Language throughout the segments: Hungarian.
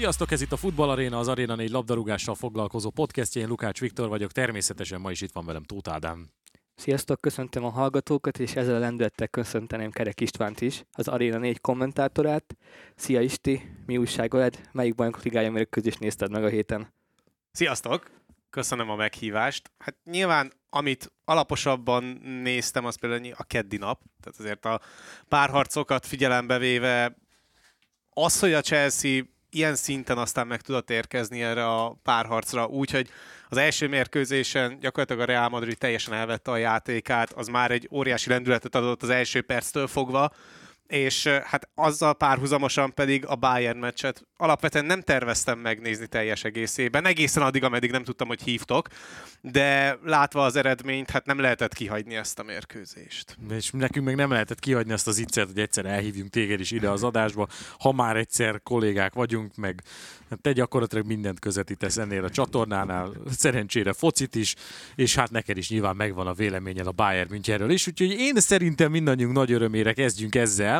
Sziasztok, ez itt a Futball Arena, az Arena 4 labdarúgással foglalkozó podcastje. Én Lukács Viktor vagyok, természetesen ma is itt van velem Tóth Ádám. Sziasztok, köszöntöm a hallgatókat, és ezzel a lendülettel köszönteném Kerek Istvánt is, az Arena 4 kommentátorát. Szia Isti, mi újság veled? Melyik bajnok ligája mérkőzést nézted meg a héten? Sziasztok! Köszönöm a meghívást. Hát nyilván, amit alaposabban néztem, az például a keddi nap, tehát azért a párharcokat figyelembe véve az, hogy a Chelsea ilyen szinten aztán meg tudott érkezni erre a párharcra, úgyhogy az első mérkőzésen gyakorlatilag a Real Madrid teljesen elvette a játékát, az már egy óriási lendületet adott az első perctől fogva, és hát azzal párhuzamosan pedig a Bayern meccset alapvetően nem terveztem megnézni teljes egészében, egészen addig, ameddig nem tudtam, hogy hívtok, de látva az eredményt, hát nem lehetett kihagyni ezt a mérkőzést. És nekünk meg nem lehetett kihagyni ezt az ittszert, hogy egyszer elhívjunk téged is ide az adásba, ha már egyszer kollégák vagyunk, meg te gyakorlatilag mindent közvetítesz ennél a csatornánál, szerencsére focit is, és hát neked is nyilván megvan a véleményed a Bayern Münchenről is, úgyhogy én szerintem mindannyiunk nagy örömére kezdjünk ezzel,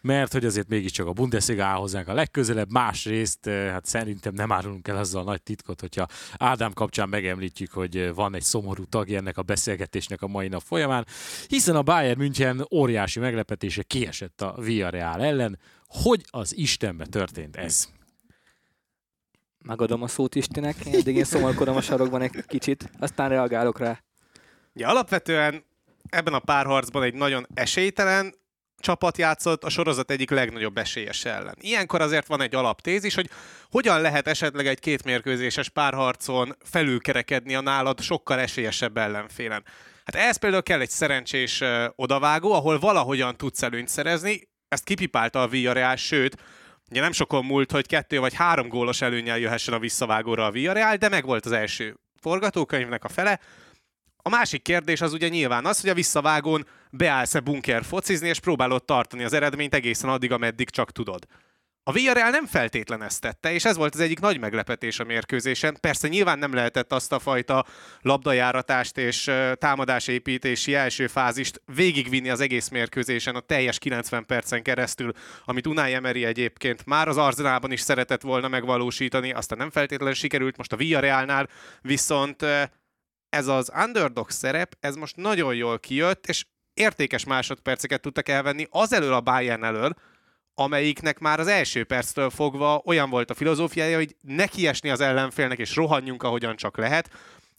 mert hogy azért mégiscsak a Bundesliga hozzánk a legközelebb, másrészt eh, hát szerintem nem árulunk el azzal a nagy titkot, hogyha Ádám kapcsán megemlítjük, hogy van egy szomorú tagja ennek a beszélgetésnek a mai nap folyamán, hiszen a Bayern München óriási meglepetése kiesett a Villarreal ellen. Hogy az Istenbe történt ez? Megadom a szót Istinek, eddig én szomorkodom a sarokban egy kicsit, aztán reagálok rá. Ja, alapvetően ebben a párharcban egy nagyon esélytelen csapat játszott a sorozat egyik legnagyobb esélyes ellen. Ilyenkor azért van egy alaptézis, hogy hogyan lehet esetleg egy kétmérkőzéses párharcon felülkerekedni a nálad sokkal esélyesebb ellenfélen. Hát ehhez például kell egy szerencsés odavágó, ahol valahogyan tudsz előnyt szerezni, ezt kipipálta a Villarreal, sőt, Ugye nem sokon múlt, hogy kettő vagy három gólos előnyel jöhessen a visszavágóra a Villarreal, de meg volt az első forgatókönyvnek a fele. A másik kérdés az ugye nyilván az, hogy a visszavágón beállsz-e bunker focizni, és próbálod tartani az eredményt egészen addig, ameddig csak tudod. A Villarreal nem feltétlen ezt tette, és ez volt az egyik nagy meglepetés a mérkőzésen. Persze nyilván nem lehetett azt a fajta labdajáratást és támadásépítési első fázist végigvinni az egész mérkőzésen a teljes 90 percen keresztül, amit Unai Emery egyébként már az Arzenában is szeretett volna megvalósítani, aztán nem feltétlenül sikerült most a Villarrealnál, viszont ez az underdog szerep, ez most nagyon jól kijött, és értékes másodperceket tudtak elvenni az elől a Bayern elől, amelyiknek már az első perctől fogva olyan volt a filozófiája, hogy ne kiesni az ellenfélnek, és rohanjunk, ahogyan csak lehet.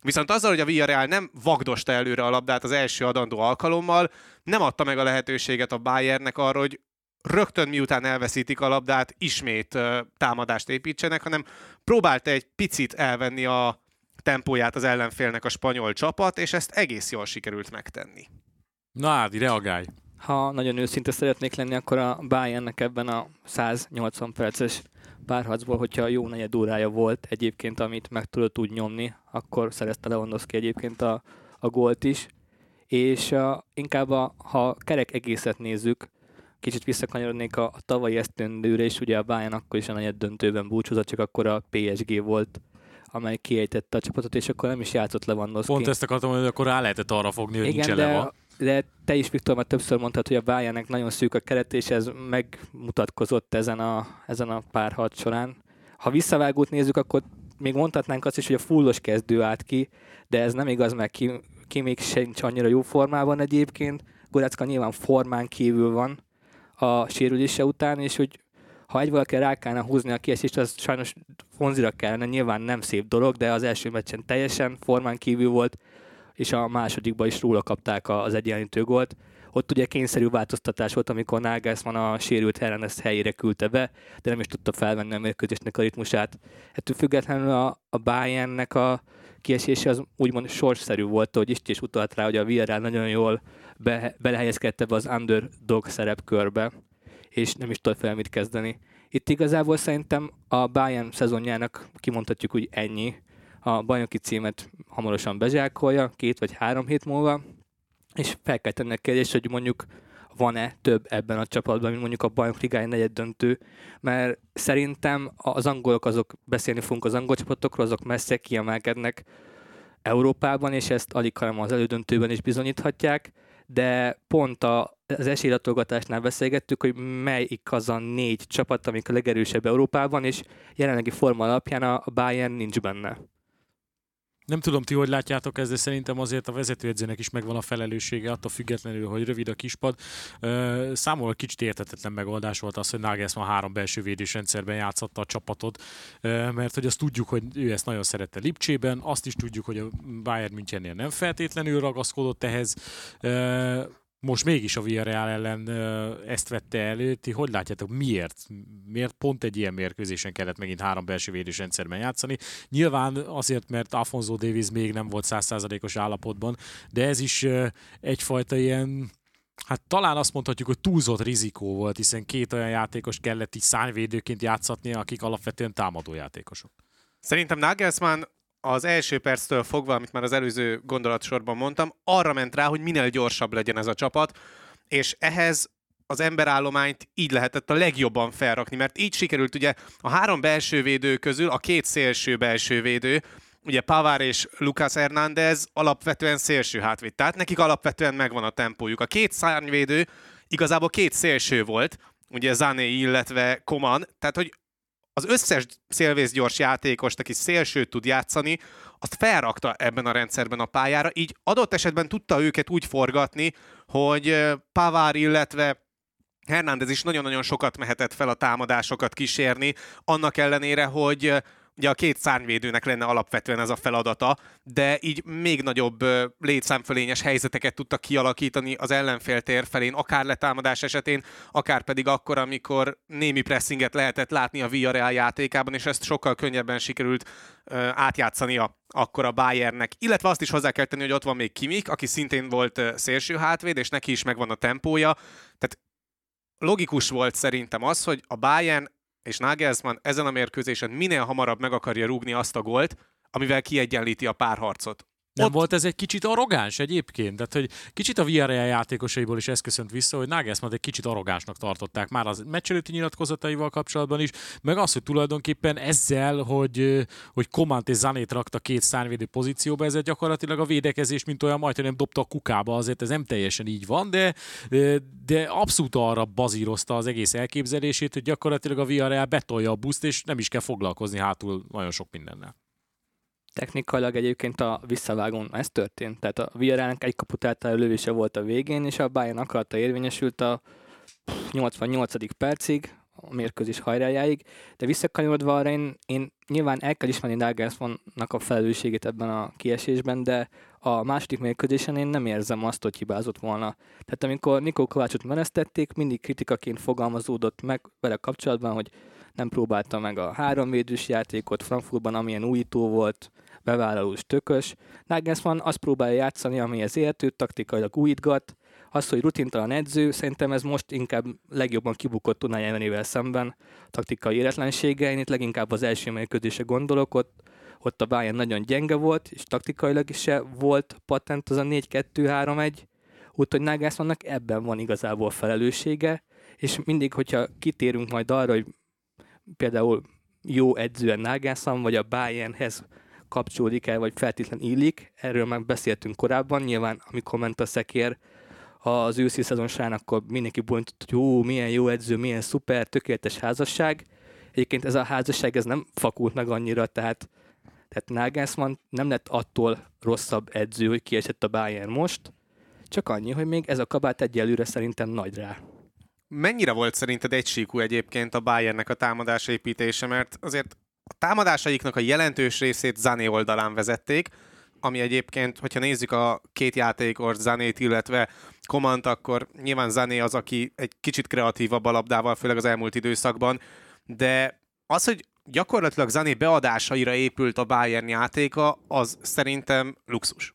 Viszont azzal, hogy a Villarreal nem vagdosta előre a labdát az első adandó alkalommal, nem adta meg a lehetőséget a Bayernnek arra, hogy rögtön miután elveszítik a labdát, ismét támadást építsenek, hanem próbálta egy picit elvenni a tempóját az ellenfélnek a spanyol csapat, és ezt egész jól sikerült megtenni. Na Ádi, reagálj! Ha nagyon őszinte szeretnék lenni, akkor a Bayernnek ebben a 180 perces párharcból, hogyha jó negyed órája volt egyébként, amit meg tudott úgy nyomni, akkor szerezte Lewandowski egyébként a, a gólt is. És uh, inkább a, ha kerek egészet nézzük, kicsit visszakanyarodnék a, a tavalyi esztendőre, és ugye a Bayern akkor is a negyed döntőben búcsúzott, csak akkor a PSG volt amely kiejtette a csapatot, és akkor nem is játszott Lewandowski. Pont ezt akartam, hogy akkor rá lehetett arra fogni, hogy Igen, nincs de, de te is, Viktor, már többször mondtad, hogy a Bayernnek nagyon szűk a keret, és ez megmutatkozott ezen a, ezen a párharc során. Ha visszavágót nézzük, akkor még mondhatnánk azt is, hogy a fullos kezdő állt ki, de ez nem igaz, mert ki, ki még sincs annyira jó formában egyébként. Gorecka nyilván formán kívül van a sérülése után, és hogy ha egy valaki rá kellene húzni a kiesést, az sajnos Fonzira kellene, nyilván nem szép dolog, de az első meccsen teljesen formán kívül volt, és a másodikban is róla kapták az egyenlítő gólt. Ott ugye kényszerű változtatás volt, amikor Nagelsmann a sérült helyen ezt helyére küldte be, de nem is tudta felvenni a mérkőzésnek a ritmusát. Ettől függetlenül a, a Bayernnek a kiesése az úgymond sorsszerű volt, hogy is is utalt rá, hogy a Villarreal nagyon jól be, belehelyezkedte be az underdog szerepkörbe, és nem is tudott fel mit kezdeni. Itt igazából szerintem a Bayern szezonjának kimondhatjuk úgy ennyi. A bajnoki címet hamarosan bezsákolja, két vagy három hét múlva, és fel kell tenni a kérdést, hogy mondjuk van-e több ebben a csapatban, mint mondjuk a bajnok ligája negyed döntő, mert szerintem az angolok azok, beszélni fogunk az angol csapatokról, azok messze kiemelkednek Európában, és ezt alig hanem az elődöntőben is bizonyíthatják, de pont a, az esélylatolgatásnál beszélgettük, hogy melyik az a négy csapat, amik a legerősebb Európában, és jelenlegi forma alapján a Bayern nincs benne. Nem tudom ti, hogy látjátok ezt, de szerintem azért a vezetőedzőnek is megvan a felelőssége, attól függetlenül, hogy rövid a kispad. Számomra kicsit értetetlen megoldás volt az, hogy Nagelsmann három belső védésrendszerben játszotta a csapatot, mert hogy azt tudjuk, hogy ő ezt nagyon szerette Lipcsében, azt is tudjuk, hogy a Bayern Münchennél nem feltétlenül ragaszkodott ehhez most mégis a Villarreal ellen ezt vette elő. Ti hogy látjátok, miért? Miért pont egy ilyen mérkőzésen kellett megint három belső védésrendszerben játszani? Nyilván azért, mert Afonso Davis még nem volt százszázalékos állapotban, de ez is egyfajta ilyen Hát talán azt mondhatjuk, hogy túlzott rizikó volt, hiszen két olyan játékos kellett így szányvédőként játszatni, akik alapvetően támadó játékosok. Szerintem Nagelsmann az első perctől fogva, amit már az előző gondolatsorban mondtam, arra ment rá, hogy minél gyorsabb legyen ez a csapat, és ehhez az emberállományt így lehetett a legjobban felrakni, mert így sikerült ugye a három belső védő közül a két szélső belső védő, ugye Pavár és Lucas Hernández alapvetően szélső hátvéd, tehát nekik alapvetően megvan a tempójuk. A két szárnyvédő igazából két szélső volt, ugye Zané, illetve Koman, tehát hogy az összes szélvész gyors játékost, aki szélsőt tud játszani, azt felrakta ebben a rendszerben a pályára, így adott esetben tudta őket úgy forgatni, hogy Pavár, illetve Hernández is nagyon-nagyon sokat mehetett fel a támadásokat kísérni, annak ellenére, hogy ugye a két szárnyvédőnek lenne alapvetően ez a feladata, de így még nagyobb létszámfölényes helyzeteket tudtak kialakítani az ellenfél tér felén, akár letámadás esetén, akár pedig akkor, amikor némi pressinget lehetett látni a Villarreal játékában, és ezt sokkal könnyebben sikerült átjátszania akkor a Bayernnek. Illetve azt is hozzá kell tenni, hogy ott van még Kimik, aki szintén volt szélső hátvéd, és neki is megvan a tempója. Tehát logikus volt szerintem az, hogy a Bayern és Nagelsmann ezen a mérkőzésen minél hamarabb meg akarja rúgni azt a gólt, amivel kiegyenlíti a párharcot. Nem ott... volt ez egy kicsit arrogáns egyébként? Tehát, hogy kicsit a Villarreal játékosaiból is ez köszönt vissza, hogy Nagelsmann egy kicsit arrogánsnak tartották már az meccselőti nyilatkozataival kapcsolatban is, meg az, hogy tulajdonképpen ezzel, hogy, hogy Komant és Zanét rakta két szárnyvédő pozícióba, ez gyakorlatilag a védekezés, mint olyan majdnem dobta a kukába, azért ez nem teljesen így van, de, de abszolút arra bazírozta az egész elképzelését, hogy gyakorlatilag a Villarreal betolja a buszt, és nem is kell foglalkozni hátul nagyon sok mindennel. Technikailag egyébként a visszavágón ez történt. Tehát a Villarrealnak egy kaput lövése volt a végén, és a Bayern akarata érvényesült a 88. percig, a mérkőzés hajrájáig, de visszakanyarodva arra én, én nyilván el kell ismerni Nagelsmannnak a felelősségét ebben a kiesésben, de a második mérkőzésen én nem érzem azt, hogy hibázott volna. Tehát amikor Nikó Kovácsot menesztették, mindig kritikaként fogalmazódott meg vele kapcsolatban, hogy nem próbálta meg a háromvédős játékot Frankfurtban, amilyen újító volt, bevállalós, tökös. Nagelsmann azt próbálja játszani, amihez értő, taktikailag újítgat. Az, hogy rutintalan edző, szerintem ez most inkább legjobban kibukott Unai szemben taktikai éretlensége. Én itt leginkább az első mérkőzése gondolok, ott, ott a Bayern nagyon gyenge volt, és taktikailag is se volt patent az a 4-2-3-1, úgyhogy Nagelsmannnak ebben van igazából felelőssége, és mindig, hogyha kitérünk majd arra, hogy például jó edzően Nagelsmann, vagy a Bayernhez kapcsolódik el, vagy feltétlen illik. Erről már beszéltünk korábban, nyilván amikor ment a szekér az őszi szezon során, akkor mindenki bontott, hogy jó, milyen jó edző, milyen szuper, tökéletes házasság. Egyébként ez a házasság ez nem fakult meg annyira, tehát, tehát Nagelsmann nem lett attól rosszabb edző, hogy kiesett a Bayern most, csak annyi, hogy még ez a kabát egyelőre szerintem nagy rá. Mennyire volt szerinted egysíkú egyébként a Bayernnek a támadásépítése, mert azért a támadásaiknak a jelentős részét Zané oldalán vezették, ami egyébként, hogyha nézzük a két játékos, Zanét, illetve Komant, akkor nyilván Zané az, aki egy kicsit kreatívabb a labdával, főleg az elmúlt időszakban, de az, hogy gyakorlatilag Zané beadásaira épült a Bayern játéka, az szerintem luxus.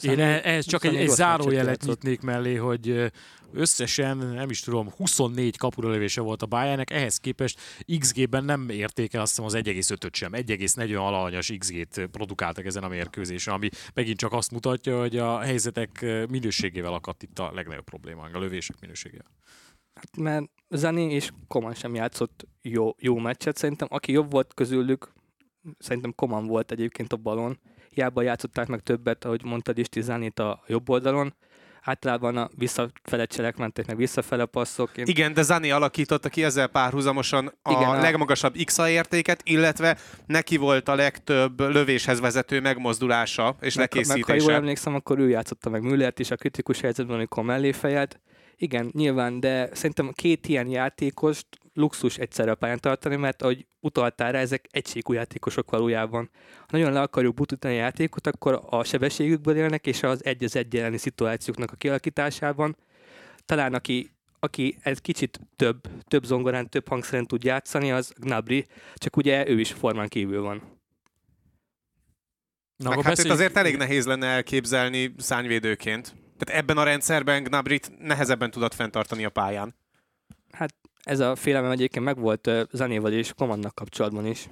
Én ehhez csak egy, egy zárójelet nyitnék mellé, hogy összesen, nem is tudom, 24 kapuralövése volt a Bayernnek, ehhez képest XG-ben nem érték el azt hiszem az 1,5-öt sem. 1,40 alanyas XG-t produkáltak ezen a mérkőzésen, ami megint csak azt mutatja, hogy a helyzetek minőségével akadt itt a legnagyobb probléma, a lövések minőségével. Hát, mert Zani és Koman sem játszott jó, jó meccset. Szerintem aki jobb volt közülük, szerintem Koman volt egyébként a balon. Hiába játszották meg többet, ahogy mondtad is, Tizánit a jobb oldalon általában a visszafele cselekmentek, meg visszafele passzok. Én... Igen, de Zani alakította ki ezzel párhuzamosan a, Igen, a- legmagasabb XA értéket, illetve neki volt a legtöbb lövéshez vezető megmozdulása és meg, meg, ha jól lekészítése. emlékszem, akkor ő játszotta meg Müllert is a kritikus helyzetben, amikor mellé fejelt. Igen, nyilván, de szerintem két ilyen játékost luxus egyszerre a pályán tartani, mert ahogy utaltál rá, ezek egységú játékosok valójában. Ha nagyon le akarjuk butítani a játékot, akkor a sebességükből élnek, és az egy az egy elleni szituációknak a kialakításában. Talán aki, aki egy kicsit több, több zongorán, több hangszeren tud játszani, az Gnabry, csak ugye ő is formán kívül van. Na, Meg akkor hát őt beszéljünk- azért elég nehéz lenne elképzelni szányvédőként. Tehát ebben a rendszerben Gnabrit nehezebben tudott fenntartani a pályán. Ez a félelmem egyébként megvolt Zanéval és Komannak kapcsolatban is.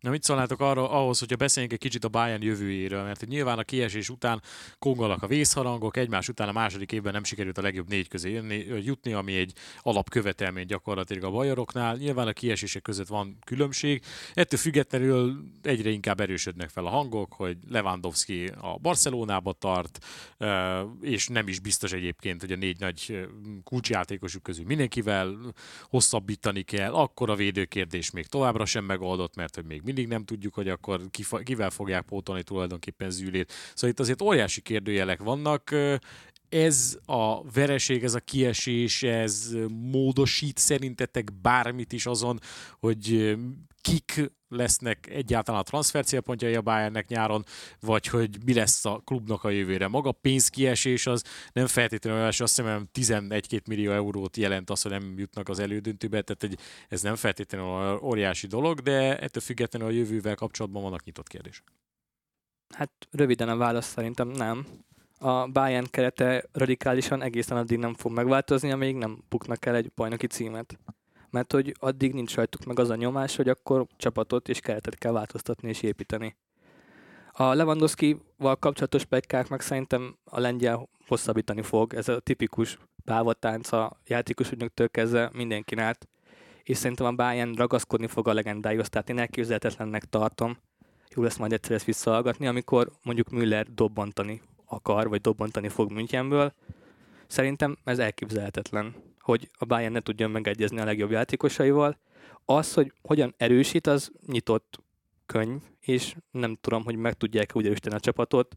Na mit szólnátok arra, ahhoz, hogyha beszéljünk egy kicsit a Bayern jövőjéről, mert hogy nyilván a kiesés után kongalak a vészharangok, egymás után a második évben nem sikerült a legjobb négy közé jutni, ami egy alapkövetelmény gyakorlatilag a bajoroknál. Nyilván a kiesések között van különbség. Ettől függetlenül egyre inkább erősödnek fel a hangok, hogy Lewandowski a Barcelonába tart, és nem is biztos egyébként, hogy a négy nagy kulcsjátékosuk közül mindenkivel hosszabbítani kell, akkor a védőkérdés még továbbra sem megoldott, mert hogy még mindig nem tudjuk, hogy akkor kivel fogják pótolni tulajdonképpen zűlét. Szóval itt azért óriási kérdőjelek vannak. Ez a vereség, ez a kiesés, ez módosít szerintetek bármit is azon, hogy kik lesznek egyáltalán a transfer célpontjai a Bayernnek nyáron, vagy hogy mi lesz a klubnak a jövőre. Maga pénzkiesés az nem feltétlenül első, azt hiszem 11-2 millió eurót jelent az, hogy nem jutnak az elődöntőbe, tehát egy, ez nem feltétlenül óriási dolog, de ettől függetlenül a jövővel kapcsolatban vannak nyitott kérdések. Hát röviden a válasz szerintem nem. A Bayern kerete radikálisan egészen addig nem fog megváltozni, amíg nem buknak el egy bajnoki címet. Mert hogy addig nincs rajtuk meg az a nyomás, hogy akkor csapatot és keretet kell változtatni és építeni. A Lewandowski-val kapcsolatos pekák meg szerintem a lengyel hosszabbítani fog. Ez a tipikus pávatánc a játékos ügynöktől kezdve mindenkin át. És szerintem a Bayern ragaszkodni fog a legendáihoz, tehát én elképzelhetetlennek tartom, jó lesz majd egyszer ezt visszahallgatni, amikor mondjuk Müller dobbantani akar, vagy dobbantani fog Münchenből. Szerintem ez elképzelhetetlen, hogy a Bayern ne tudjon megegyezni a legjobb játékosaival. Az, hogy hogyan erősít, az nyitott könyv, és nem tudom, hogy meg tudják úgy erősíteni a csapatot,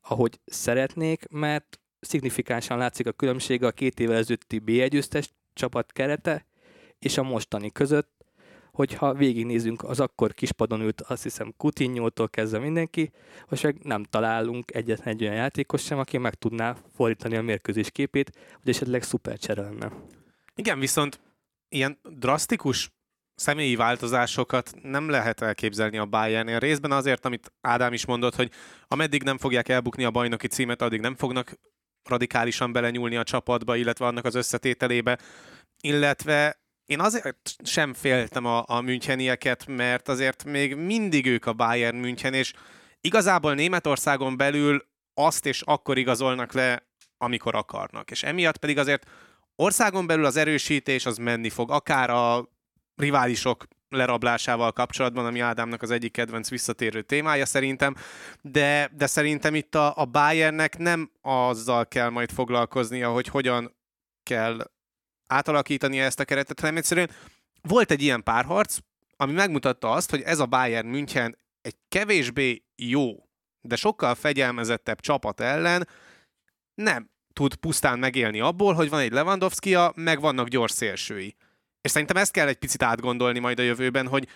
ahogy szeretnék, mert szignifikánsan látszik a különbség a két évvel ezelőtti B1 győztes csapat kerete és a mostani között, hogyha végignézünk, az akkor kispadon ült, azt hiszem Coutinho-tól kezdve mindenki, most meg nem találunk egyetlen egy olyan játékos sem, aki meg tudná fordítani a mérkőzés képét, vagy esetleg szuper csere lenne. Igen, viszont ilyen drasztikus személyi változásokat nem lehet elképzelni a Bayernnél. Részben azért, amit Ádám is mondott, hogy ameddig nem fogják elbukni a bajnoki címet, addig nem fognak radikálisan belenyúlni a csapatba, illetve annak az összetételébe. Illetve én azért sem féltem a, a Münchenieket, mert azért még mindig ők a Bayern München, és igazából Németországon belül azt és akkor igazolnak le, amikor akarnak. És emiatt pedig azért országon belül az erősítés az menni fog, akár a riválisok lerablásával kapcsolatban, ami Ádámnak az egyik kedvenc visszatérő témája szerintem, de, de szerintem itt a, a Bayernnek nem azzal kell majd foglalkoznia, hogy hogyan kell átalakítani ezt a keretet, hanem egyszerűen volt egy ilyen párharc, ami megmutatta azt, hogy ez a Bayern München egy kevésbé jó, de sokkal fegyelmezettebb csapat ellen nem tud pusztán megélni abból, hogy van egy lewandowski meg vannak gyors szélsői. És szerintem ezt kell egy picit átgondolni majd a jövőben, hogy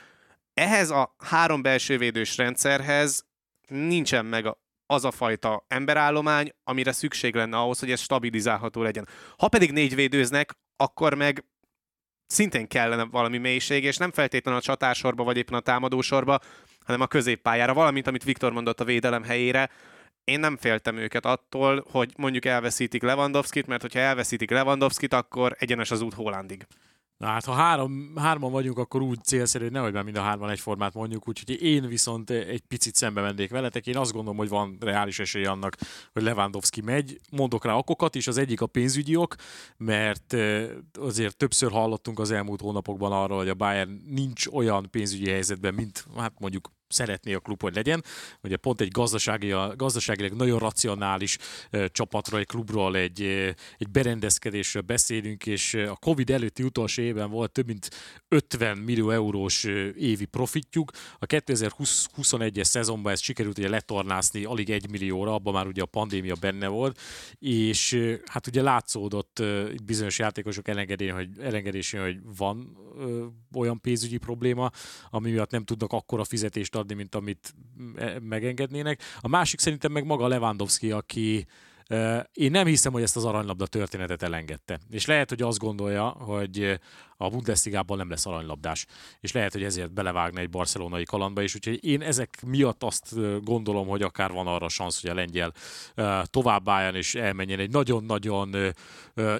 ehhez a három belsővédős rendszerhez nincsen meg az a fajta emberállomány, amire szükség lenne ahhoz, hogy ez stabilizálható legyen. Ha pedig négy védőznek, akkor meg szintén kellene valami mélység, és nem feltétlenül a csatársorba, vagy éppen a támadósorba, hanem a középpályára, valamint amit Viktor mondott a védelem helyére. Én nem féltem őket attól, hogy mondjuk elveszítik Lewandowski-t, mert hogyha elveszítik Lewandowski-t, akkor egyenes az út Hollandig. Na hát, ha három, hárman vagyunk, akkor úgy célszerű, hogy nehogy már mind a hárman egyformát mondjuk, úgyhogy én viszont egy picit szembe mennék veletek. Én azt gondolom, hogy van reális esély annak, hogy Lewandowski megy. Mondok rá okokat is, az egyik a pénzügyi ok, mert azért többször hallottunk az elmúlt hónapokban arról, hogy a Bayern nincs olyan pénzügyi helyzetben, mint hát mondjuk szeretné a klub, hogy legyen. Ugye pont egy gazdasági, gazdaságilag nagyon racionális csapatról, egy klubról, egy, egy berendezkedésről beszélünk, és a Covid előtti utolsó évben volt több mint 50 millió eurós évi profitjuk. A 2021-es szezonban ezt sikerült ugye letornászni alig egy millióra, abban már ugye a pandémia benne volt, és hát ugye látszódott bizonyos játékosok elengedésén, hogy, elengedésén, hogy van olyan pénzügyi probléma, ami miatt nem tudnak akkora fizetést adni, mint amit megengednének. A másik szerintem meg maga Lewandowski, aki én nem hiszem, hogy ezt az aranylabda történetet elengedte. És lehet, hogy azt gondolja, hogy a Bundesligában nem lesz aranylabdás. És lehet, hogy ezért belevágna egy barcelonai kalandba is. Úgyhogy én ezek miatt azt gondolom, hogy akár van arra szansz, hogy a lengyel továbbálljon és elmenjen egy nagyon-nagyon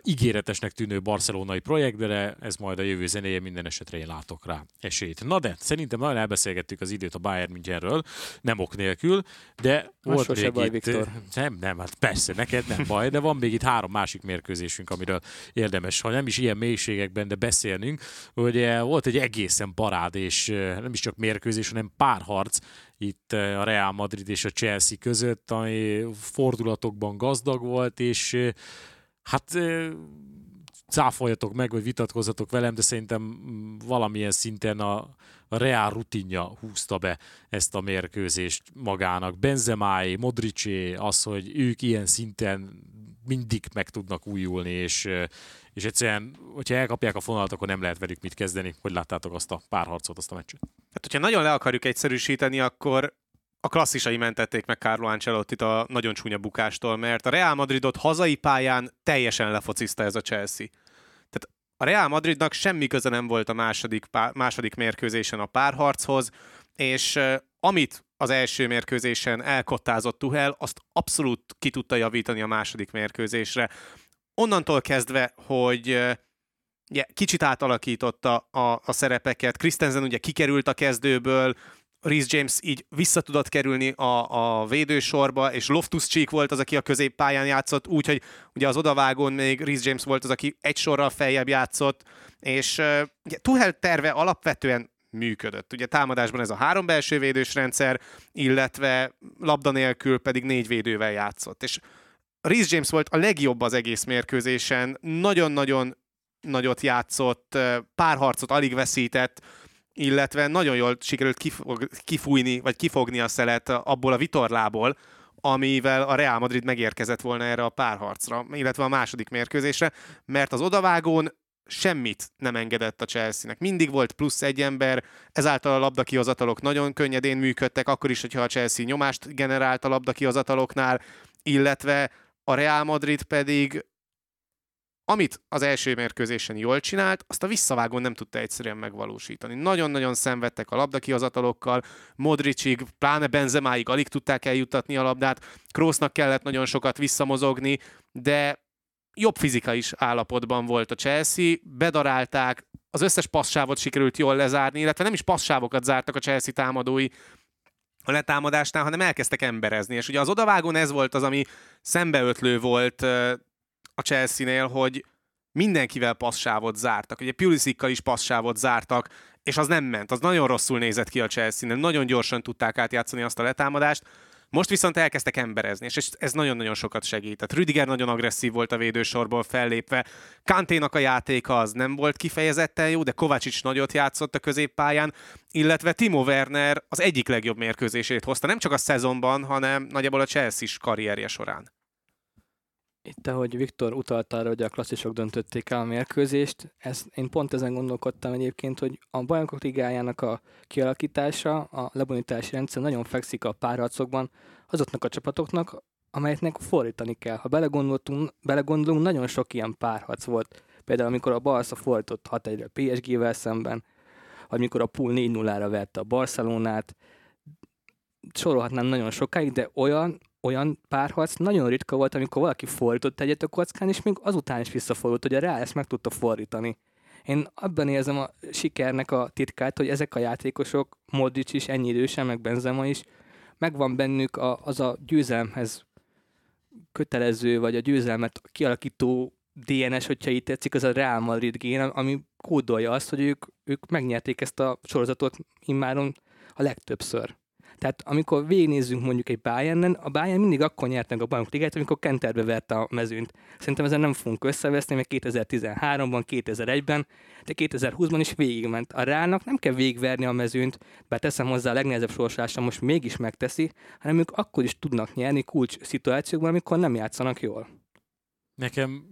ígéretesnek tűnő barcelonai projektbe, de ez majd a jövő zenéje minden esetre én látok rá esélyt. Na de, szerintem nagyon elbeszélgettük az időt a Bayern Münchenről, nem ok nélkül, de volt még baj, itt... Viktor. Nem, nem, hát persze, neked nem baj, de van még itt három másik mérkőzésünk, amiről érdemes, ha nem is ilyen mélységekben, de beszél beszélnünk. Ugye volt egy egészen parád, és nem is csak mérkőzés, hanem párharc itt a Real Madrid és a Chelsea között, ami fordulatokban gazdag volt, és hát cáfoljatok meg, vagy vitatkozzatok velem, de szerintem mm, valamilyen szinten a, a Real rutinja húzta be ezt a mérkőzést magának. Benzemái, Modricé, az, hogy ők ilyen szinten mindig meg tudnak újulni, és, és egyszerűen, hogyha elkapják a fonalat, akkor nem lehet velük mit kezdeni. Hogy láttátok azt a párharcot, azt a meccset? Hát, hogyha nagyon le akarjuk egyszerűsíteni, akkor a klasszisai mentették meg Carlo ancelotti a nagyon csúnya bukástól, mert a Real Madridot hazai pályán teljesen lefociszta ez a Chelsea. Tehát a Real Madridnak semmi köze nem volt a második, pár, második mérkőzésen a párharchoz, és amit az első mérkőzésen elkottázott Tuhel, azt abszolút ki tudta javítani a második mérkőzésre. Onnantól kezdve, hogy ugye, kicsit átalakította a, a szerepeket, Christensen ugye kikerült a kezdőből, Rhys James így vissza tudott kerülni a, a védősorba, és Loftus Cheek volt az, aki a középpályán játszott, úgyhogy ugye az odavágón még Rhys James volt az, aki egy sorral feljebb játszott, és ugye, Tuhel terve alapvetően működött. Ugye támadásban ez a három belső védős rendszer, illetve labda nélkül pedig négy védővel játszott. És Rhys James volt a legjobb az egész mérkőzésen, nagyon-nagyon nagyot játszott, pár harcot alig veszített, illetve nagyon jól sikerült kifújni, vagy kifogni a szelet abból a vitorlából, amivel a Real Madrid megérkezett volna erre a párharcra, illetve a második mérkőzésre, mert az odavágón semmit nem engedett a Chelsea-nek. Mindig volt plusz egy ember, ezáltal a labdakihozatalok nagyon könnyedén működtek, akkor is, hogyha a Chelsea nyomást generált a labdakihozataloknál, illetve a Real Madrid pedig amit az első mérkőzésen jól csinált, azt a visszavágón nem tudta egyszerűen megvalósítani. Nagyon-nagyon szenvedtek a labdakihozatalokkal, Modricig, pláne Benzemáig alig tudták eljuttatni a labdát, Kroosnak kellett nagyon sokat visszamozogni, de jobb is állapotban volt a Chelsea, bedarálták, az összes passzsávot sikerült jól lezárni, illetve nem is passsávokat zártak a Chelsea támadói a letámadásnál, hanem elkezdtek emberezni. És ugye az odavágón ez volt az, ami szembeötlő volt a Chelsea-nél, hogy mindenkivel passzsávot zártak. Ugye Pulisikkal is passzsávot zártak, és az nem ment. Az nagyon rosszul nézett ki a Chelsea-nél. Nagyon gyorsan tudták átjátszani azt a letámadást. Most viszont elkezdtek emberezni, és ez nagyon-nagyon sokat segített. Rüdiger nagyon agresszív volt a védősorból fellépve. Kanténak a játéka az nem volt kifejezetten jó, de Kovácsics nagyot játszott a középpályán, illetve Timo Werner az egyik legjobb mérkőzését hozta, nem csak a szezonban, hanem nagyjából a Chelsea karrierje során. Itt, ahogy Viktor utalta arra, hogy a klasszisok döntötték el a mérkőzést, ezt, én pont ezen gondolkodtam egyébként, hogy a bajnokok ligájának a kialakítása, a lebonyítási rendszer nagyon fekszik a párharcokban azoknak a csapatoknak, amelyeknek fordítani kell. Ha belegondolunk, belegondolunk, nagyon sok ilyen párharc volt. Például amikor a Barca fordított 6 1 a PSG-vel szemben, vagy mikor a Pool 4-0-ra vette a Barcelonát, sorolhatnám nagyon sokáig, de olyan, olyan párharc nagyon ritka volt, amikor valaki fordított egyet a kockán, és még azután is visszafordult, hogy a rá ezt meg tudta fordítani. Én abban érzem a sikernek a titkát, hogy ezek a játékosok, Modric is, ennyi idősen, meg Benzema is, megvan bennük a, az a győzelmhez kötelező, vagy a győzelmet kialakító DNS, hogyha itt tetszik, az a Real Madrid gén, ami kódolja azt, hogy ők, ők megnyerték ezt a sorozatot immáron a legtöbbször. Tehát amikor végignézzünk mondjuk egy Bayernen, a Bayern mindig akkor nyert meg a bajnok ligát, amikor Kenterbe verte a mezőnyt. Szerintem ezen nem fogunk összeveszni, meg 2013-ban, 2001-ben, de 2020-ban is végigment. A Reálnak nem kell végigverni a mezőnyt, bár teszem hozzá a legnehezebb sorsolásra most mégis megteszi, hanem ők akkor is tudnak nyerni kulcs szituációkban, amikor nem játszanak jól. Nekem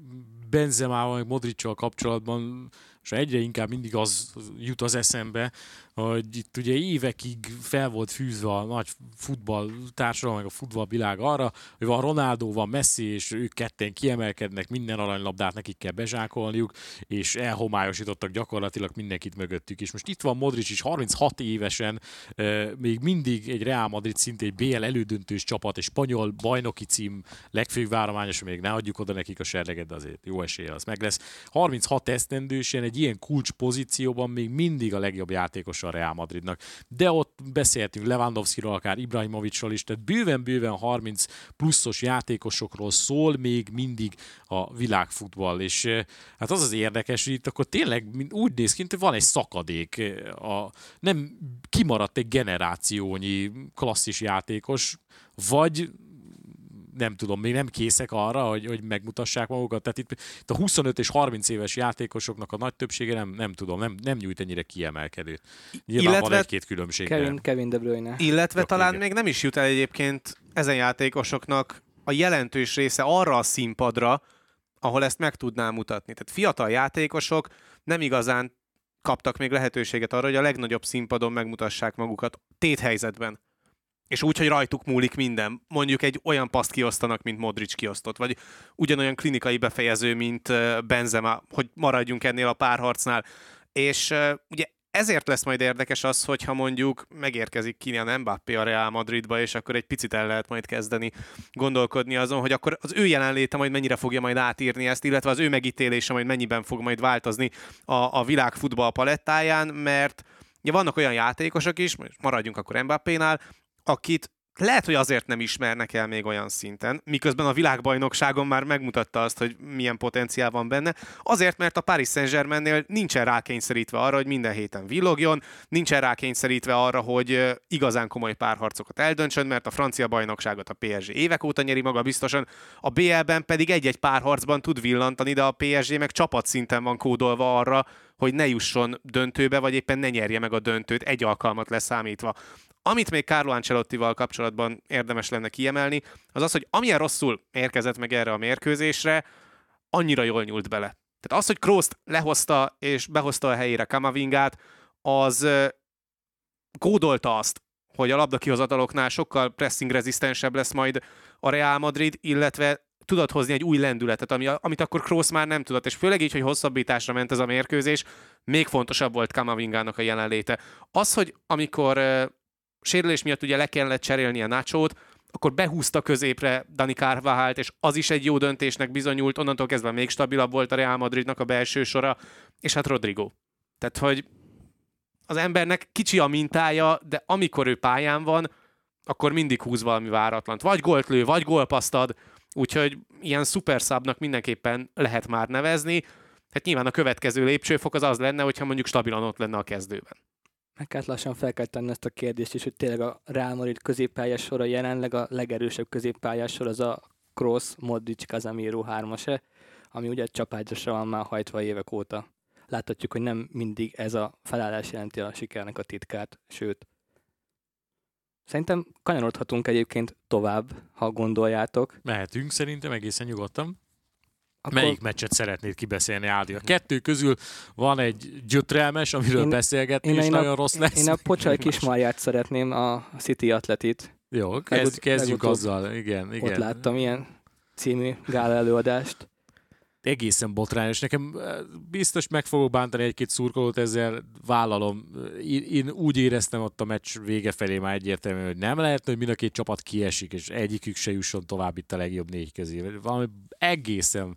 Benzemával, meg Modricsal kapcsolatban és egyre inkább mindig az jut az eszembe, hogy itt ugye évekig fel volt fűzve a nagy futball társadalom, meg a futballvilág arra, hogy van Ronaldo, van Messi, és ők ketten kiemelkednek, minden aranylabdát nekik kell bezsákolniuk, és elhomályosítottak gyakorlatilag mindenkit mögöttük. És most itt van Modric is 36 évesen, még mindig egy Real Madrid szintén egy BL elődöntős csapat, egy spanyol bajnoki cím legfőbb várományos, még ne adjuk oda nekik a serleget, de azért jó esélye az meg lesz. 36 esztendősen egy ilyen kulcs pozícióban még mindig a legjobb játékos a Real Madridnak. De ott beszéltünk Lewandowskiról, akár Ibrahimovicsról is, tehát bőven-bőven 30 pluszos játékosokról szól még mindig a világfutball, és eh, hát az az érdekes, hogy itt akkor tényleg úgy néz ki, hogy van egy szakadék, eh, a, nem kimaradt egy generációnyi klasszis játékos, vagy nem tudom, még nem készek arra, hogy, hogy megmutassák magukat. Tehát itt, itt a 25 és 30 éves játékosoknak a nagy többsége nem, nem tudom, nem, nem nyújt ennyire kiemelkedő. Nyilván illetve, van egy-két különbség. Kevin, Kevin De Bruyne. Illetve Jó, talán igen. még nem is jut el egyébként ezen játékosoknak a jelentős része arra a színpadra, ahol ezt meg tudnám mutatni. Tehát fiatal játékosok nem igazán kaptak még lehetőséget arra, hogy a legnagyobb színpadon megmutassák magukat téthelyzetben. És úgy, hogy rajtuk múlik minden. Mondjuk egy olyan paszt kiosztanak, mint Modric kiosztott, vagy ugyanolyan klinikai befejező, mint Benzema, hogy maradjunk ennél a párharcnál. És ugye ezért lesz majd érdekes az, hogyha mondjuk megérkezik Kylian Mbappé a Real Madridba, és akkor egy picit el lehet majd kezdeni gondolkodni azon, hogy akkor az ő jelenléte majd mennyire fogja majd átírni ezt, illetve az ő megítélése majd mennyiben fog majd változni a, a világ futball palettáján, mert Ugye vannak olyan játékosok is, maradjunk akkor Mbappénál, akit lehet, hogy azért nem ismernek el még olyan szinten, miközben a világbajnokságon már megmutatta azt, hogy milyen potenciál van benne. Azért, mert a Paris Saint-Germainnél nincsen rákényszerítve arra, hogy minden héten villogjon, nincsen rákényszerítve arra, hogy igazán komoly párharcokat eldöntsön, mert a francia bajnokságot a PSG évek óta nyeri maga biztosan, a BL-ben pedig egy-egy párharcban tud villantani, de a PSG meg csapatszinten van kódolva arra, hogy ne jusson döntőbe, vagy éppen ne nyerje meg a döntőt, egy alkalmat leszámítva. Amit még Carlo Ancelottival kapcsolatban érdemes lenne kiemelni, az az, hogy amilyen rosszul érkezett meg erre a mérkőzésre, annyira jól nyúlt bele. Tehát az, hogy Krooszt lehozta és behozta a helyére Kamavingát, az kódolta azt, hogy a labda kihozataloknál sokkal pressing rezisztensebb lesz majd a Real Madrid, illetve tudott hozni egy új lendületet, ami, amit akkor Kroos már nem tudott, és főleg így, hogy hosszabbításra ment ez a mérkőzés, még fontosabb volt Kamavingának a jelenléte. Az, hogy amikor sérülés miatt ugye le kellett cserélni a Nachót, akkor behúzta középre Dani Carvajalt, és az is egy jó döntésnek bizonyult, onnantól kezdve még stabilabb volt a Real Madridnak a belső sora, és hát Rodrigo. Tehát, hogy az embernek kicsi a mintája, de amikor ő pályán van, akkor mindig húz valami váratlant. Vagy gólt lő, vagy gólpaszt ad, úgyhogy ilyen szuperszábnak mindenképpen lehet már nevezni. Hát nyilván a következő lépcsőfok az az lenne, hogyha mondjuk stabilan ott lenne a kezdőben. Meg kell lassan fel kell tenni ezt a kérdést is, hogy tényleg a Real Madrid középpályás sora jelenleg a legerősebb középpályás sor az a Cross, Modric, Casemiro 3 ami ugye csapágyasra van már hajtva évek óta. Láthatjuk, hogy nem mindig ez a felállás jelenti a sikernek a titkát, sőt. Szerintem kanyarodhatunk egyébként tovább, ha gondoljátok. Mehetünk szerintem egészen nyugodtan. Akkor... Melyik meccset szeretnéd kibeszélni, Ádi? A kettő közül van egy gyötrelmes, amiről én, beszélgetni, én, és én nagyon a, rossz lesz. Én a Pocsai Kismarját szeretném, a City Atletit. Jó, kezd, kezdjük azzal. Igen, igen. Ott láttam ilyen című gál előadást. Egészen botrányos. Nekem eh, biztos meg fogok bántani egy-két szurkolót, ezzel vállalom. Én, úgy éreztem ott a meccs vége felé már egyértelmű, hogy nem lehet, hogy mind a két csapat kiesik, és egyikük se jusson tovább itt a legjobb négy közé. Valami egészen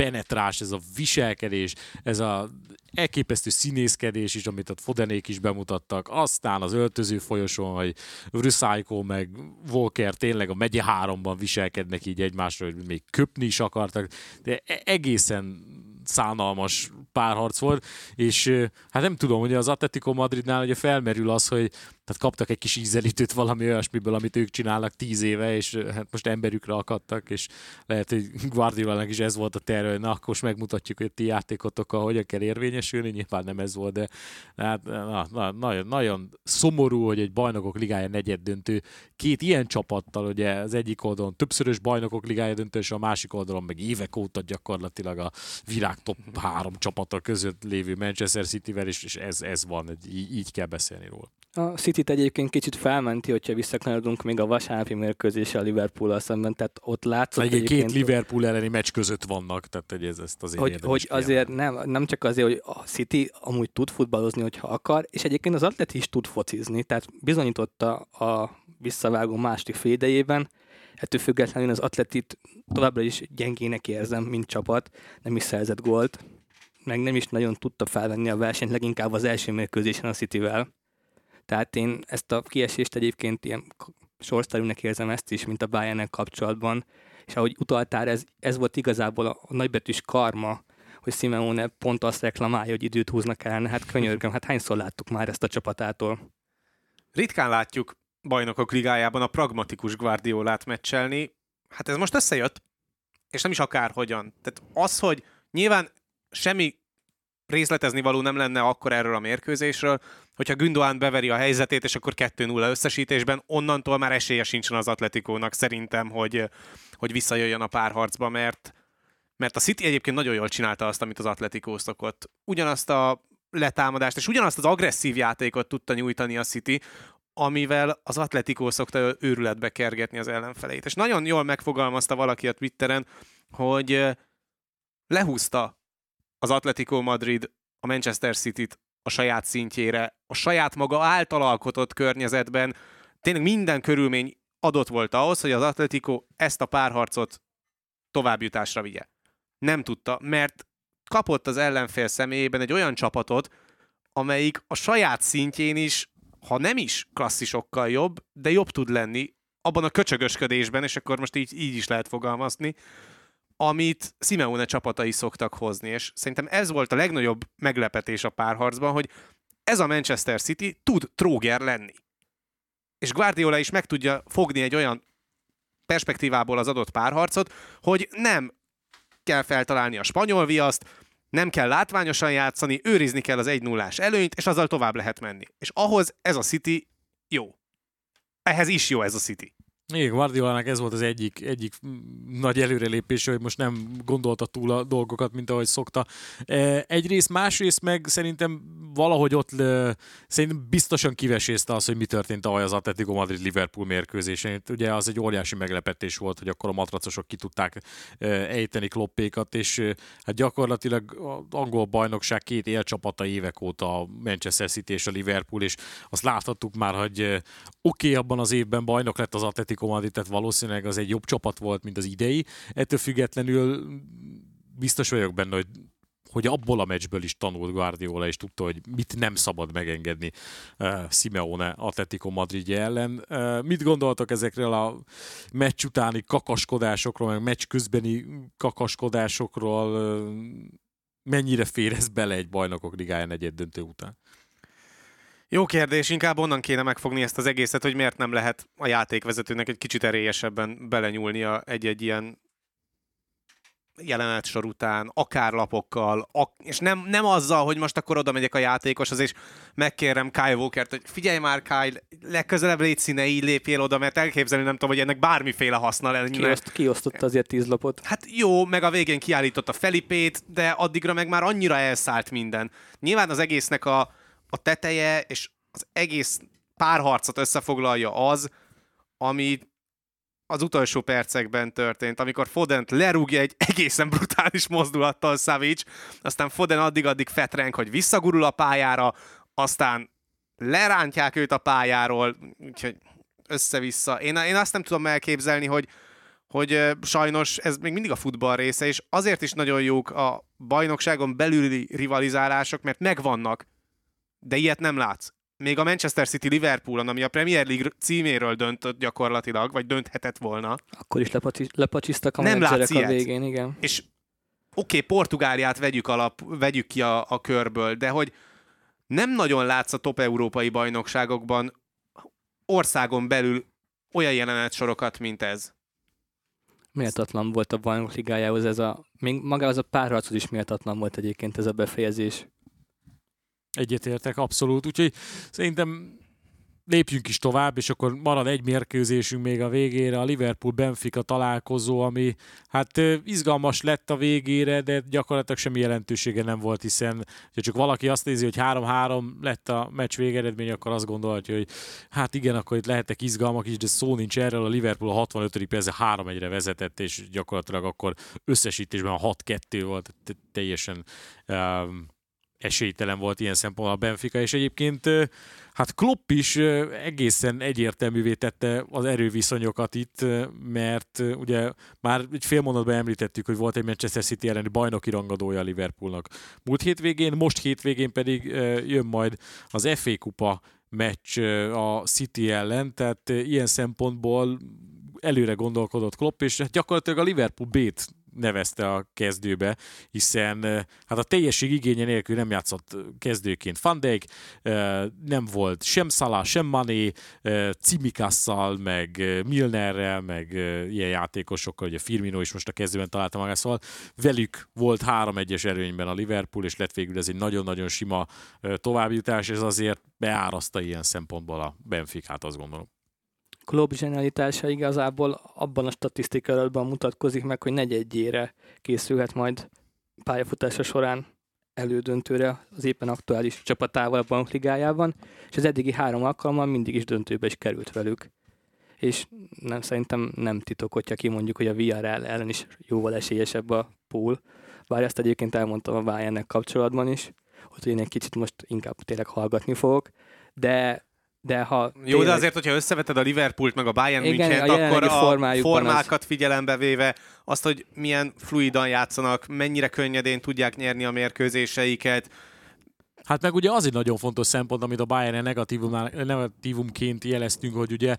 penetrás, ez a viselkedés, ez a elképesztő színészkedés is, amit a Fodenék is bemutattak, aztán az öltöző folyosón, hogy Ruszájkó meg Walker tényleg a megye háromban viselkednek így egymásra, hogy még köpni is akartak, de e- egészen szánalmas párharc volt, és hát nem tudom, hogy az Atletico Madridnál ugye felmerül az, hogy Tehát kaptak egy kis ízelítőt valami olyasmiből, amit ők csinálnak tíz éve, és hát most emberükre akadtak, és lehet, hogy Guardiola is ez volt a terve, na, akkor most megmutatjuk, hogy a ti játékotokkal hogyan kell érvényesülni, nyilván nem ez volt, de hát, na, na, nagyon, nagyon szomorú, hogy egy bajnokok ligája negyed döntő két ilyen csapattal, ugye az egyik oldalon többszörös bajnokok ligája döntő, és a másik oldalon meg évek óta gyakorlatilag a virág top három csapata között lévő Manchester City-vel, és, és ez, ez van, így, így kell beszélni róla. A City-t egyébként kicsit felmenti, hogyha visszakanyarodunk még a vasárnapi mérkőzésre a liverpool szemben, tehát ott látszott Egy két Liverpool elleni meccs között vannak, tehát hogy ez ezt azért hogy, hogy azért nem, nem csak azért, hogy a City amúgy tud futballozni, hogyha akar, és egyébként az Atleti is tud focizni, tehát bizonyította a visszavágó második félidejében, ettől függetlenül az Atletit továbbra is gyengének érzem, mint csapat, nem is szerzett gólt, meg nem is nagyon tudta felvenni a versenyt, leginkább az első mérkőzésen a Cityvel. Tehát én ezt a kiesést egyébként ilyen sorszerűnek érzem ezt is, mint a bayern kapcsolatban, és ahogy utaltál, ez, ez volt igazából a, a nagybetűs karma, hogy Simeone pont azt reklamálja, hogy időt húznak el. Hát könyörgöm, hát hányszor láttuk már ezt a csapatától? Ritkán látjuk bajnokok ligájában a pragmatikus Guardiolát meccselni. Hát ez most összejött, és nem is akárhogyan. Tehát az, hogy nyilván semmi részletezni való nem lenne akkor erről a mérkőzésről, hogyha Gündoğan beveri a helyzetét, és akkor 2-0 összesítésben, onnantól már esélye sincsen az Atletikónak szerintem, hogy, hogy visszajöjjön a párharcba, mert, mert a City egyébként nagyon jól csinálta azt, amit az Atletikó szokott. Ugyanazt a letámadást, és ugyanazt az agresszív játékot tudta nyújtani a City, amivel az Atletikó szokta őrületbe kergetni az ellenfeleit. És nagyon jól megfogalmazta valaki a Twitteren, hogy lehúzta az Atletico Madrid a Manchester City-t a saját szintjére, a saját maga által alkotott környezetben. Tényleg minden körülmény adott volt ahhoz, hogy az Atletico ezt a párharcot továbbjutásra vigye. Nem tudta, mert kapott az ellenfél személyében egy olyan csapatot, amelyik a saját szintjén is, ha nem is klasszisokkal jobb, de jobb tud lenni abban a köcsögösködésben, és akkor most így, így is lehet fogalmazni, amit Simeone csapatai szoktak hozni, és szerintem ez volt a legnagyobb meglepetés a párharcban, hogy ez a Manchester City tud tróger lenni. És Guardiola is meg tudja fogni egy olyan perspektívából az adott párharcot, hogy nem kell feltalálni a spanyol viaszt, nem kell látványosan játszani, őrizni kell az 1 0 előnyt, és azzal tovább lehet menni. És ahhoz ez a City jó. Ehhez is jó ez a City. Igen, Guardiolának ez volt az egyik, egyik nagy előrelépés, hogy most nem gondolta túl a dolgokat, mint ahogy szokta. E, egyrészt, másrészt meg szerintem valahogy ott szerintem biztosan kivesézte az, hogy mi történt tavaly az Atletico Madrid-Liverpool mérkőzésén. Ugye az egy óriási meglepetés volt, hogy akkor a matracosok ki tudták ejteni kloppékat, és hát gyakorlatilag angol bajnokság két élcsapata évek óta a Manchester City és a Liverpool, és azt láthattuk már, hogy oké, okay, abban az évben bajnok lett az Atletico Atletico Madrid, tehát valószínűleg az egy jobb csapat volt, mint az idei. Ettől függetlenül biztos vagyok benne, hogy hogy abból a meccsből is tanult Guardiola, és tudta, hogy mit nem szabad megengedni uh, Simeone Atletico Madrid ellen. Uh, mit gondoltak ezekről a meccs utáni kakaskodásokról, meg meccs közbeni kakaskodásokról? Uh, mennyire fér ez bele egy bajnokok ligája negyed döntő után? Jó kérdés, inkább onnan kéne megfogni ezt az egészet, hogy miért nem lehet a játékvezetőnek egy kicsit erélyesebben belenyúlnia egy-egy ilyen jelenetsor után, akár lapokkal, ak- és nem, nem azzal, hogy most akkor oda megyek a játékoshoz, és megkérem Kyle Walker-t, hogy figyelj már Kyle, legközelebb légy színe, így lépjél oda, mert elképzelni nem tudom, hogy ennek bármiféle haszna lenne. Kioszt, kiosztotta azért tíz lapot. Hát jó, meg a végén kiállította Felipét, de addigra meg már annyira elszállt minden. Nyilván az egésznek a, a teteje és az egész párharcot összefoglalja az, ami az utolsó percekben történt, amikor Fodent lerúgja egy egészen brutális mozdulattal Savic, aztán Foden addig-addig fetrenk, hogy visszagurul a pályára, aztán lerántják őt a pályáról, úgyhogy össze-vissza. Én, én azt nem tudom elképzelni, hogy, hogy sajnos ez még mindig a futball része, és azért is nagyon jók a bajnokságon belüli rivalizálások, mert megvannak de ilyet nem látsz. Még a Manchester City Liverpoolon, ami a Premier League címéről döntött gyakorlatilag, vagy dönthetett volna. Akkor is lepacsisztak a nem látsz a végén, igen. És oké, okay, Portugáliát vegyük, alap, vegyük ki a, a körből, de hogy nem nagyon látsz a top európai bajnokságokban országon belül olyan jelenetsorokat, mint ez. Méltatlan volt a bajnok ligájához ez a, még magához a párharchoz is méltatlan volt egyébként ez a befejezés. Egyetértek, abszolút. Úgyhogy szerintem lépjünk is tovább, és akkor marad egy mérkőzésünk még a végére, a Liverpool-Benfica találkozó, ami hát izgalmas lett a végére, de gyakorlatilag semmi jelentősége nem volt, hiszen ha csak valaki azt nézi, hogy 3-3 lett a meccs végeredmény, akkor azt gondolhatja, hogy hát igen, akkor itt lehettek izgalmak is, de szó nincs erről, a Liverpool a 65. percre 3-1-re vezetett, és gyakorlatilag akkor összesítésben a 6-2 volt, teljesen um, esélytelen volt ilyen szempontból a Benfica, és egyébként hát Klopp is egészen egyértelművé tette az erőviszonyokat itt, mert ugye már egy fél mondatban említettük, hogy volt egy Manchester City elleni bajnoki rangadója Liverpoolnak. Múlt hétvégén, most hétvégén pedig jön majd az FA kupa meccs a City ellen, tehát ilyen szempontból előre gondolkodott Klopp, és hát gyakorlatilag a Liverpool B-t nevezte a kezdőbe, hiszen hát a teljesség igénye nélkül nem játszott kezdőként Van nem volt sem Salah, sem Mané, Cimikasszal, meg Milnerrel, meg ilyen játékosokkal, ugye Firmino is most a kezdőben találta magát, szóval velük volt 3-1-es erőnyben a Liverpool, és lett végül ez egy nagyon-nagyon sima továbbjutás, ez azért beáraszta ilyen szempontból a Benficát, azt gondolom. Klopp zsenialitása igazából abban a statisztikai mutatkozik meg, hogy negyedjére készülhet majd pályafutása során elődöntőre az éppen aktuális csapatával a bankligájában, és az eddigi három alkalommal mindig is döntőbe is került velük. És nem, szerintem nem titok, hogyha kimondjuk, hogy a VRL ellen is jóval esélyesebb a pool. Bár ezt egyébként elmondtam a Bayernnek kapcsolatban is, hogy én egy kicsit most inkább tényleg hallgatni fogok, de de ha Jó, tényleg... de azért, hogyha összeveted a Liverpoolt meg a Bayern München, akkor a formákat az... figyelembe véve, azt, hogy milyen fluidan játszanak, mennyire könnyedén tudják nyerni a mérkőzéseiket, Hát meg ugye az egy nagyon fontos szempont, amit a Bayern negatívumként jeleztünk, hogy ugye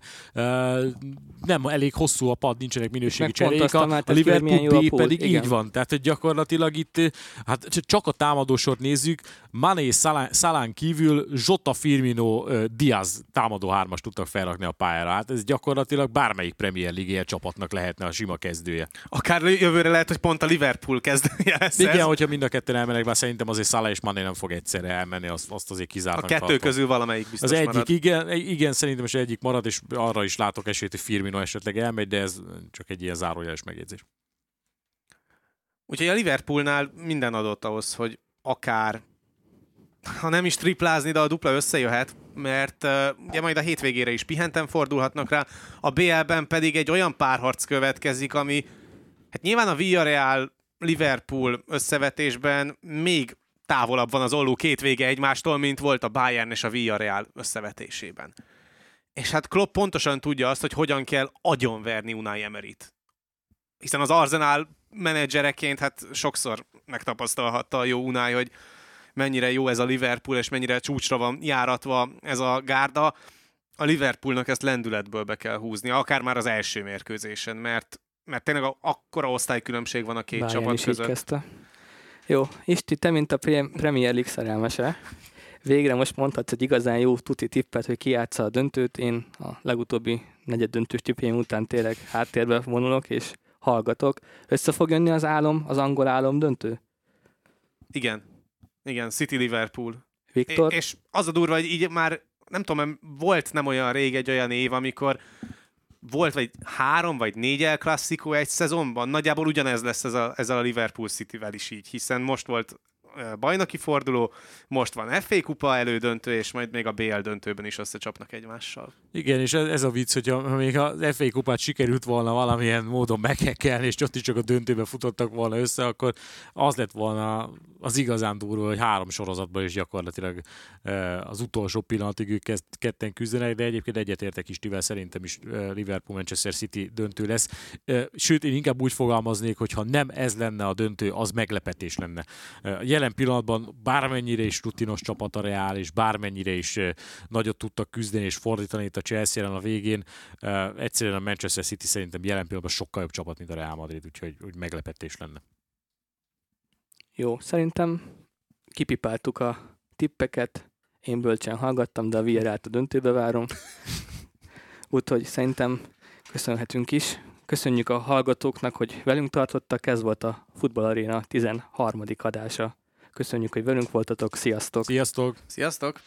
nem elég hosszú a pad, nincsenek minőségi cserék, a, a Liverpool B pedig Igen. így van. Tehát hogy gyakorlatilag itt hát csak a támadósort nézzük, Mané, Szalán kívül Zsota, Firmino, Diaz támadó hármas tudtak felrakni a pályára. Hát ez gyakorlatilag bármelyik Premier League csapatnak lehetne a sima kezdője. Akár jövőre lehet, hogy pont a Liverpool kezdője lesz Igen, ez. hogyha mind a ketten elmenek, bár szerintem azért Salah és Mané nem fog egyszerre elmenni, azt, azt azért kizárnak. A kettő tartom. közül valamelyik biztos Az egyik, marad. igen, igen, szerintem is egyik marad, és arra is látok esélyt, hogy Firmino esetleg elmegy, de ez csak egy ilyen zárójeles megjegyzés. Úgyhogy a Liverpoolnál minden adott ahhoz, hogy akár ha nem is triplázni, de a dupla összejöhet, mert uh, ugye majd a hétvégére is pihenten fordulhatnak rá, a BL-ben pedig egy olyan párharc következik, ami hát nyilván a Villarreal Liverpool összevetésben még távolabb van az olló két vége egymástól, mint volt a Bayern és a Villarreal összevetésében. És hát Klopp pontosan tudja azt, hogy hogyan kell agyonverni Unai Emeryt. Hiszen az Arsenal menedzsereként hát sokszor megtapasztalhatta a jó Unai, hogy mennyire jó ez a Liverpool, és mennyire csúcsra van járatva ez a gárda. A Liverpoolnak ezt lendületből be kell húzni, akár már az első mérkőzésen, mert, mert tényleg akkora osztálykülönbség van a két Bayern csapat között. Kezdte. Jó, Isti, te mint a Premier League szerelmese, végre most mondhatsz egy igazán jó tuti tippet, hogy kiátsza a döntőt. Én a legutóbbi negyed döntős tippjeim után tényleg háttérbe vonulok, és hallgatok. Össze fog jönni az álom, az angol álom döntő? Igen. Igen, City Liverpool. Viktor? és az a durva, hogy így már nem tudom, volt nem olyan rég egy olyan év, amikor volt vagy három vagy négy El Clasico egy szezonban, nagyjából ugyanez lesz ez a, ezzel a Liverpool City-vel is így, hiszen most volt bajnoki forduló, most van FA kupa elődöntő, és majd még a BL döntőben is összecsapnak egymással. Igen, és ez, a vicc, hogyha még az FA kupát sikerült volna valamilyen módon meghekkelni, és ott is csak a döntőben futottak volna össze, akkor az lett volna az igazán durva, hogy három sorozatban is gyakorlatilag az utolsó pillanatig ők kezd, ketten küzdenek, de egyébként egyetértek is, tivel szerintem is Liverpool Manchester City döntő lesz. Sőt, én inkább úgy fogalmaznék, hogy ha nem ez lenne a döntő, az meglepetés lenne. Jelen pillanatban bármennyire is rutinos csapat a Real, és bármennyire is nagyot tudtak küzdeni és fordítani itt a Chelsea-en a végén, egyszerűen a Manchester City szerintem jelen pillanatban sokkal jobb csapat, mint a Real Madrid, úgyhogy úgy meglepetés lenne. Jó, szerintem kipipáltuk a tippeket, én bölcsen hallgattam, de a VR-t a döntőbe várom. úgyhogy szerintem köszönhetünk is. Köszönjük a hallgatóknak, hogy velünk tartottak, ez volt a Futball Arena 13. adása. Köszönjük, hogy velünk voltatok. Sziasztok! Sziasztok! Sziasztok!